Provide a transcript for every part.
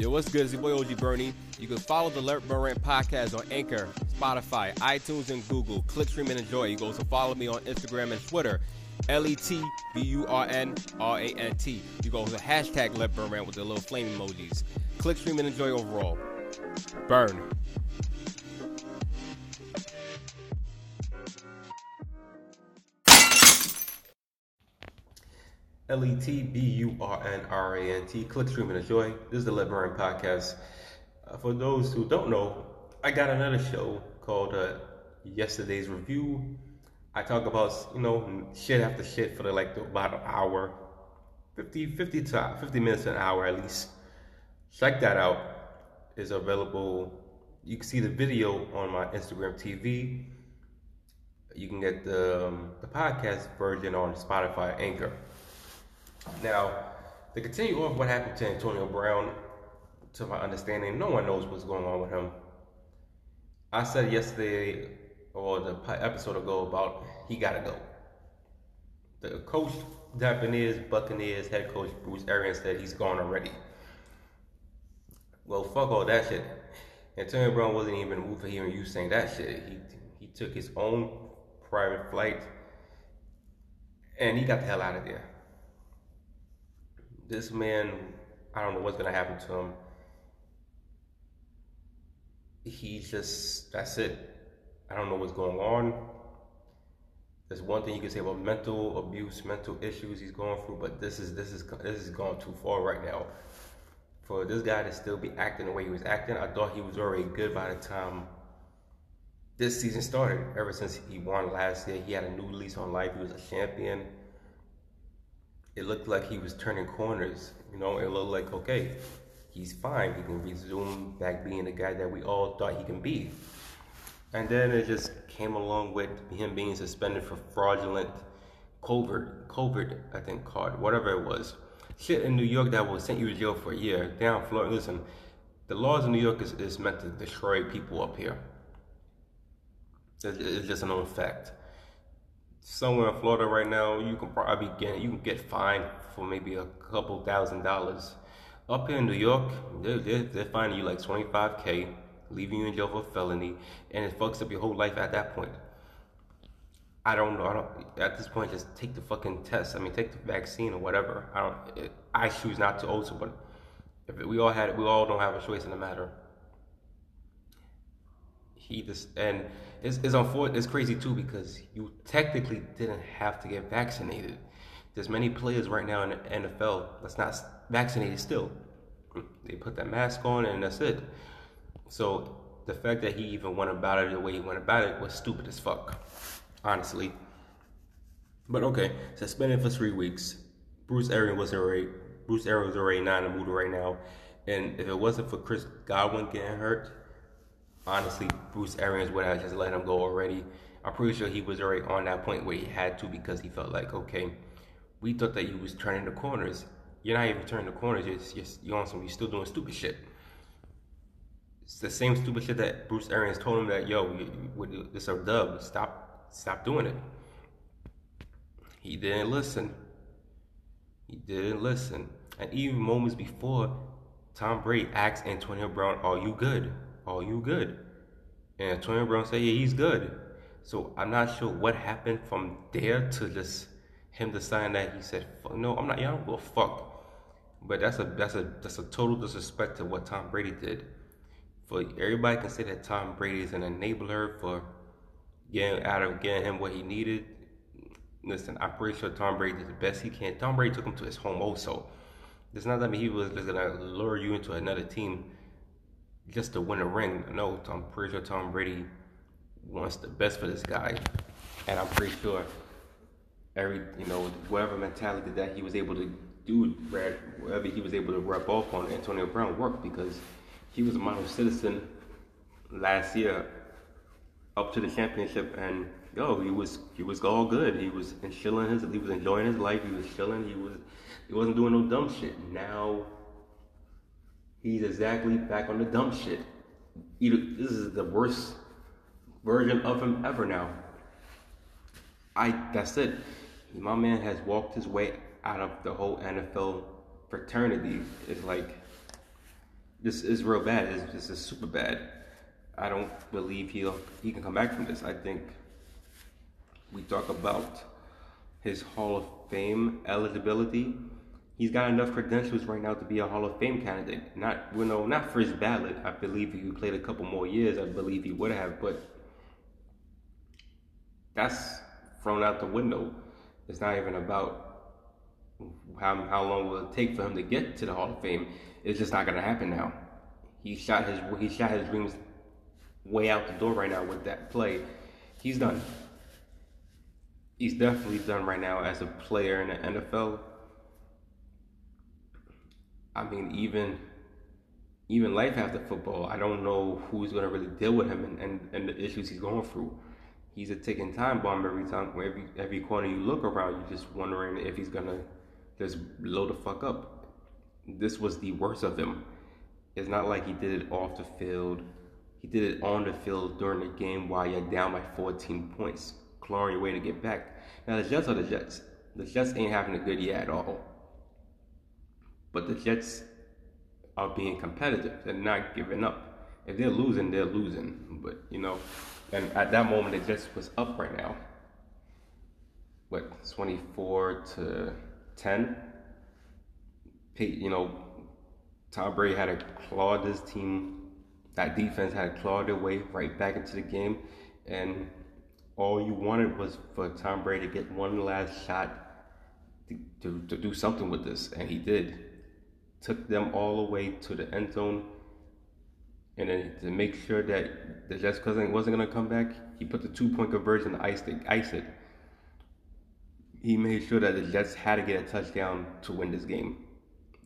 Yo, what's good? It's your boy OG Bernie. You can follow the Let Burn Rant podcast on Anchor, Spotify, iTunes, and Google. Click, stream, and enjoy. You can also follow me on Instagram and Twitter. L E T B U R N R A N T. You go to hashtag Let Burn Rant with the little flame emojis. Click, stream, and enjoy overall. Burn. L E T B U R N R A N T. Click, stream, and enjoy. This is the Let Burn podcast. Uh, for those who don't know, I got another show called uh, Yesterday's Review. I talk about, you know, shit after shit for like about an hour, 50, 50 to 50 minutes an hour at least. Check that out. It's available. You can see the video on my Instagram TV. You can get the, um, the podcast version on Spotify Anchor. Now, to continue off what happened to Antonio Brown, to my understanding, no one knows what's going on with him. I said yesterday or the episode ago about he gotta go. The coach, Tampa Bay's Buccaneers head coach Bruce Arians said he's gone already. Well, fuck all that shit. Antonio Brown wasn't even mood for hearing you saying that shit. He he took his own private flight and he got the hell out of there this man, I don't know what's gonna happen to him. He's just that's it. I don't know what's going on. There's one thing you can say about mental abuse, mental issues he's going through, but this is this is this is going too far right now. For this guy to still be acting the way he was acting, I thought he was already good by the time this season started. Ever since he won last year, he had a new lease on life. He was a champion it looked like he was turning corners. You know, it looked like okay, he's fine. He can resume back being the guy that we all thought he can be. And then it just came along with him being suspended for fraudulent COVID, COVID, I think, card, whatever it was. Shit in New York that will send you to jail for a year. Down Florida, listen, the laws in New York is, is meant to destroy people up here. It's, it's just a known fact somewhere in Florida right now, you can probably get you can get fined for maybe a couple thousand dollars. Up here in New York, they're, they're, they're you like 25k, leaving you in jail for felony, and it fucks up your whole life at that point. I don't know. I don't. At this point, just take the fucking test. I mean, take the vaccine or whatever. I don't. It, I choose not to also, but if we all had, we all don't have a choice in the matter. He just and it's, it's unfortunate. It's crazy too because you technically didn't have to get vaccinated. There's many players right now in the NFL that's not vaccinated still. They put that mask on and that's it. So the fact that he even went about it the way he went about it was stupid as fuck, honestly. But okay, suspended for three weeks. Bruce Arians was already Bruce Arians was already not in the mood right now, and if it wasn't for Chris Godwin getting hurt, honestly, Bruce Arians would have just let him go already. I'm pretty sure he was already on that point where he had to because he felt like, okay, we thought that you was turning the corners. You're not even turning the corners. You're, you're, you're on some. You're still doing stupid shit. It's the same stupid shit that Bruce Arians told him that, yo, this is a dub. Stop, stop doing it. He didn't listen. He didn't listen. And even moments before, Tom Brady asked Antonio Brown, "Are you good?" "Are you good?" And Antonio Brown said, "Yeah, he's good." So I'm not sure what happened from there to just him deciding that he said, "No, I'm not. Don't go fuck." But that's a that's a that's a total disrespect to what Tom Brady did. For everybody can say that Tom Brady is an enabler for getting out of getting him what he needed. Listen, I'm pretty sure Tom Brady did the best he can. Tom Brady took him to his home also. It's not that he was just gonna lure you into another team just to win a ring. No, I'm pretty sure Tom Brady wants the best for this guy, and I'm pretty sure every you know whatever mentality that he was able to do, whatever he was able to rub off on Antonio Brown worked because he was a model citizen last year up to the championship, and yo, he was he was all good. He was chilling his, he was enjoying his life. He was chilling. He was he wasn't doing no dumb shit. Now he's exactly back on the dumb shit. This is the worst version of him ever now. I that's it. My man has walked his way out of the whole NFL fraternity. It's like this is real bad. It's, this is super bad. I don't believe he'll he can come back from this. I think we talk about his Hall of Fame eligibility. He's got enough credentials right now to be a Hall of Fame candidate. Not you know, not for his ballot. I believe if he played a couple more years, I believe he would have, but that's thrown out the window. It's not even about how, how long will it take for him to get to the Hall of Fame. It's just not gonna happen now. He shot his he shot his dreams way out the door right now with that play. He's done. He's definitely done right now as a player in the NFL. I mean, even even life after football, I don't know who's gonna really deal with him and, and, and the issues he's going through. He's a ticking time bomb every time every every corner you look around, you're just wondering if he's gonna just blow the fuck up. This was the worst of him. It's not like he did it off the field. He did it on the field during the game while you're down by 14 points, clawing your way to get back. Now the Jets are the Jets. The Jets ain't having a good year at all. But the Jets are being competitive. They're not giving up. If they're losing, they're losing. But you know, and at that moment, the Jets was up right now. What 24 to 10? You know, Tom Brady had to claw this team. That defense had to claw their way right back into the game, and all you wanted was for Tom Brady to get one last shot to, to, to do something with this, and he did. Took them all the way to the end zone, and then to make sure that the Jets cousin wasn't gonna come back, he put the two point conversion to ice it. Ice it. He made sure that the Jets had to get a touchdown to win this game.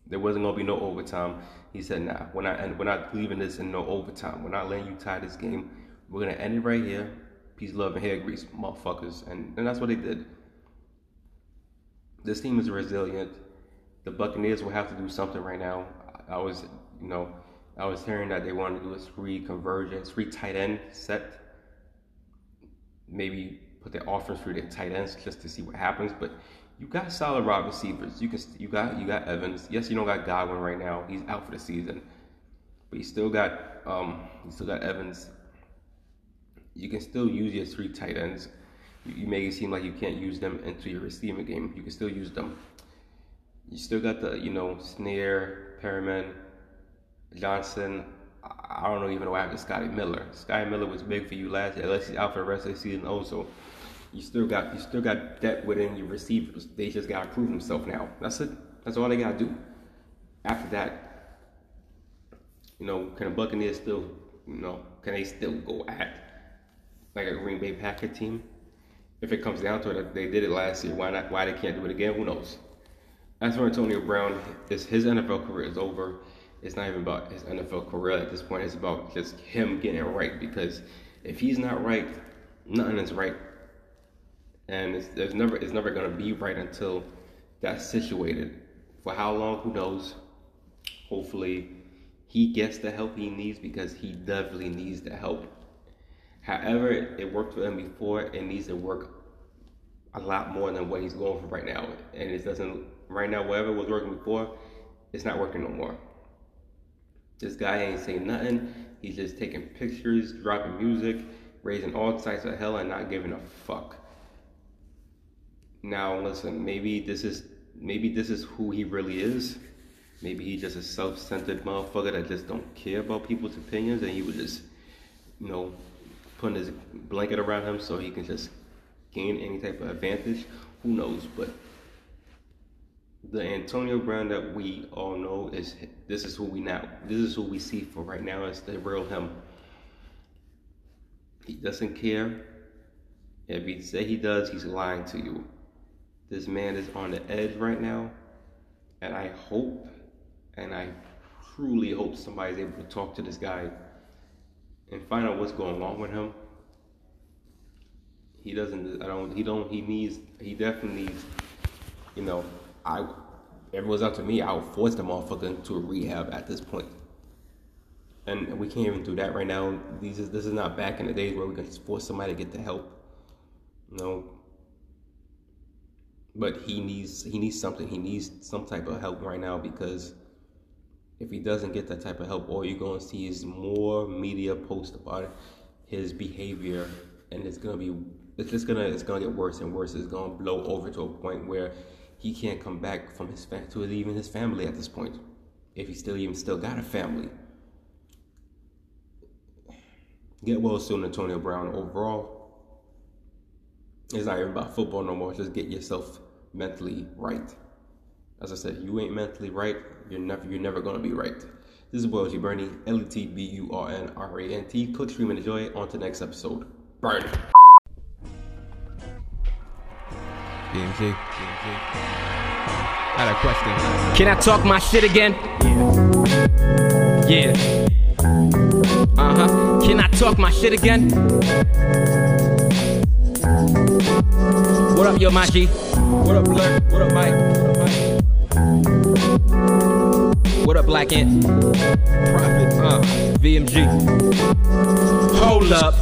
There wasn't gonna be no overtime. He said, "Nah, we're not, and we're not leaving this in no overtime. We're not letting you tie this game. We're gonna end it right here. Peace, love, and hair grease, motherfuckers." And and that's what they did. This team is resilient. The Buccaneers will have to do something right now. I was, you know, I was hearing that they wanted to do a three conversion, three tight end set. Maybe put their offense through their tight ends just to see what happens. But you got solid wide receivers. You can you got you got Evans. Yes, you don't got Godwin right now. He's out for the season, but you still got um you still got Evans. You can still use your three tight ends. You, you make it seem like you can't use them into your receiving game. You can still use them. You still got the you know Snare, Perriman, Johnson. I don't know even know what happened to Scotty Miller. Scotty Miller was big for you last year. Unless he's out for the rest of the season also you still got you still got depth within your receivers. They just gotta prove themselves now. That's it. That's all they gotta do. After that, you know, can the Buccaneers still, you know, can they still go at like a Green Bay Packer team? If it comes down to it, they did it last year. Why not? Why they can't do it again? Who knows? As for Antonio Brown, his, his NFL career is over. It's not even about his NFL career at this point. It's about just him getting it right. Because if he's not right, nothing is right and it's, there's never it's never gonna be right until that's situated. For how long? Who knows? Hopefully, he gets the help he needs because he definitely needs the help. However, it worked for him before. It needs to work a lot more than what he's going for right now. And it doesn't right now. Whatever was working before, it's not working no more. This guy ain't saying nothing. He's just taking pictures, dropping music, raising all types of hell, and not giving a fuck. Now listen, maybe this is maybe this is who he really is. Maybe he's just a self-centered motherfucker that just don't care about people's opinions, and he would just, you know, putting his blanket around him so he can just gain any type of advantage. Who knows? But the Antonio Brown that we all know is this is who we now this is who we see for right now is the real him. He doesn't care. If he say he does, he's lying to you. This man is on the edge right now, and I hope, and I truly hope somebody's able to talk to this guy and find out what's going on with him. He doesn't. I don't. He don't. He needs. He definitely needs. You know, I. If it was up to me, I would force the motherfucker into a rehab at this point. And we can't even do that right now. These is this is not back in the days where we can force somebody to get the help. You no, know, but he needs he needs something. He needs some type of help right now because if he doesn't get that type of help, all you're going to see is more media posts about his behavior, and it's gonna be it's just gonna it's gonna get worse and worse. It's gonna blow over to a point where he can't come back from his fa- to even his family at this point, if he still even still got a family. Get well soon, Antonio Brown. Overall, it's not even about football no more. Just get yourself mentally right. As I said, you ain't mentally right, you're never you're never gonna be right. This is boy OG Bernie, L E T B U R N R A N T. Click, stream, and enjoy. On to the next episode. Burn. BMG. I had a question. Can I talk my shit again? Yeah. Uh huh. Can I talk my shit again? What up, yo, Maji? What up, Blur? What up, Mike? What up, Mike? What up, Black Ant? Prophet. Uh, VMG. Hold up.